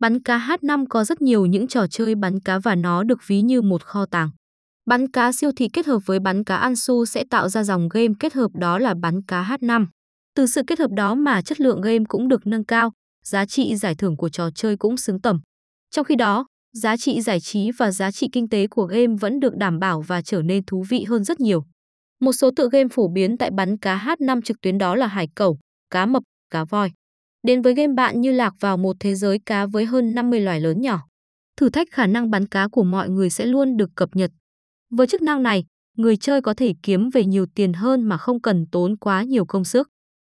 Bắn cá H5 có rất nhiều những trò chơi bắn cá và nó được ví như một kho tàng. Bắn cá siêu thị kết hợp với bắn cá Ansu sẽ tạo ra dòng game kết hợp đó là bắn cá H5. Từ sự kết hợp đó mà chất lượng game cũng được nâng cao, giá trị giải thưởng của trò chơi cũng xứng tầm. Trong khi đó, giá trị giải trí và giá trị kinh tế của game vẫn được đảm bảo và trở nên thú vị hơn rất nhiều. Một số tựa game phổ biến tại bắn cá H5 trực tuyến đó là hải cẩu, cá mập, cá voi. Đến với game bạn như lạc vào một thế giới cá với hơn 50 loài lớn nhỏ. Thử thách khả năng bắn cá của mọi người sẽ luôn được cập nhật. Với chức năng này, người chơi có thể kiếm về nhiều tiền hơn mà không cần tốn quá nhiều công sức.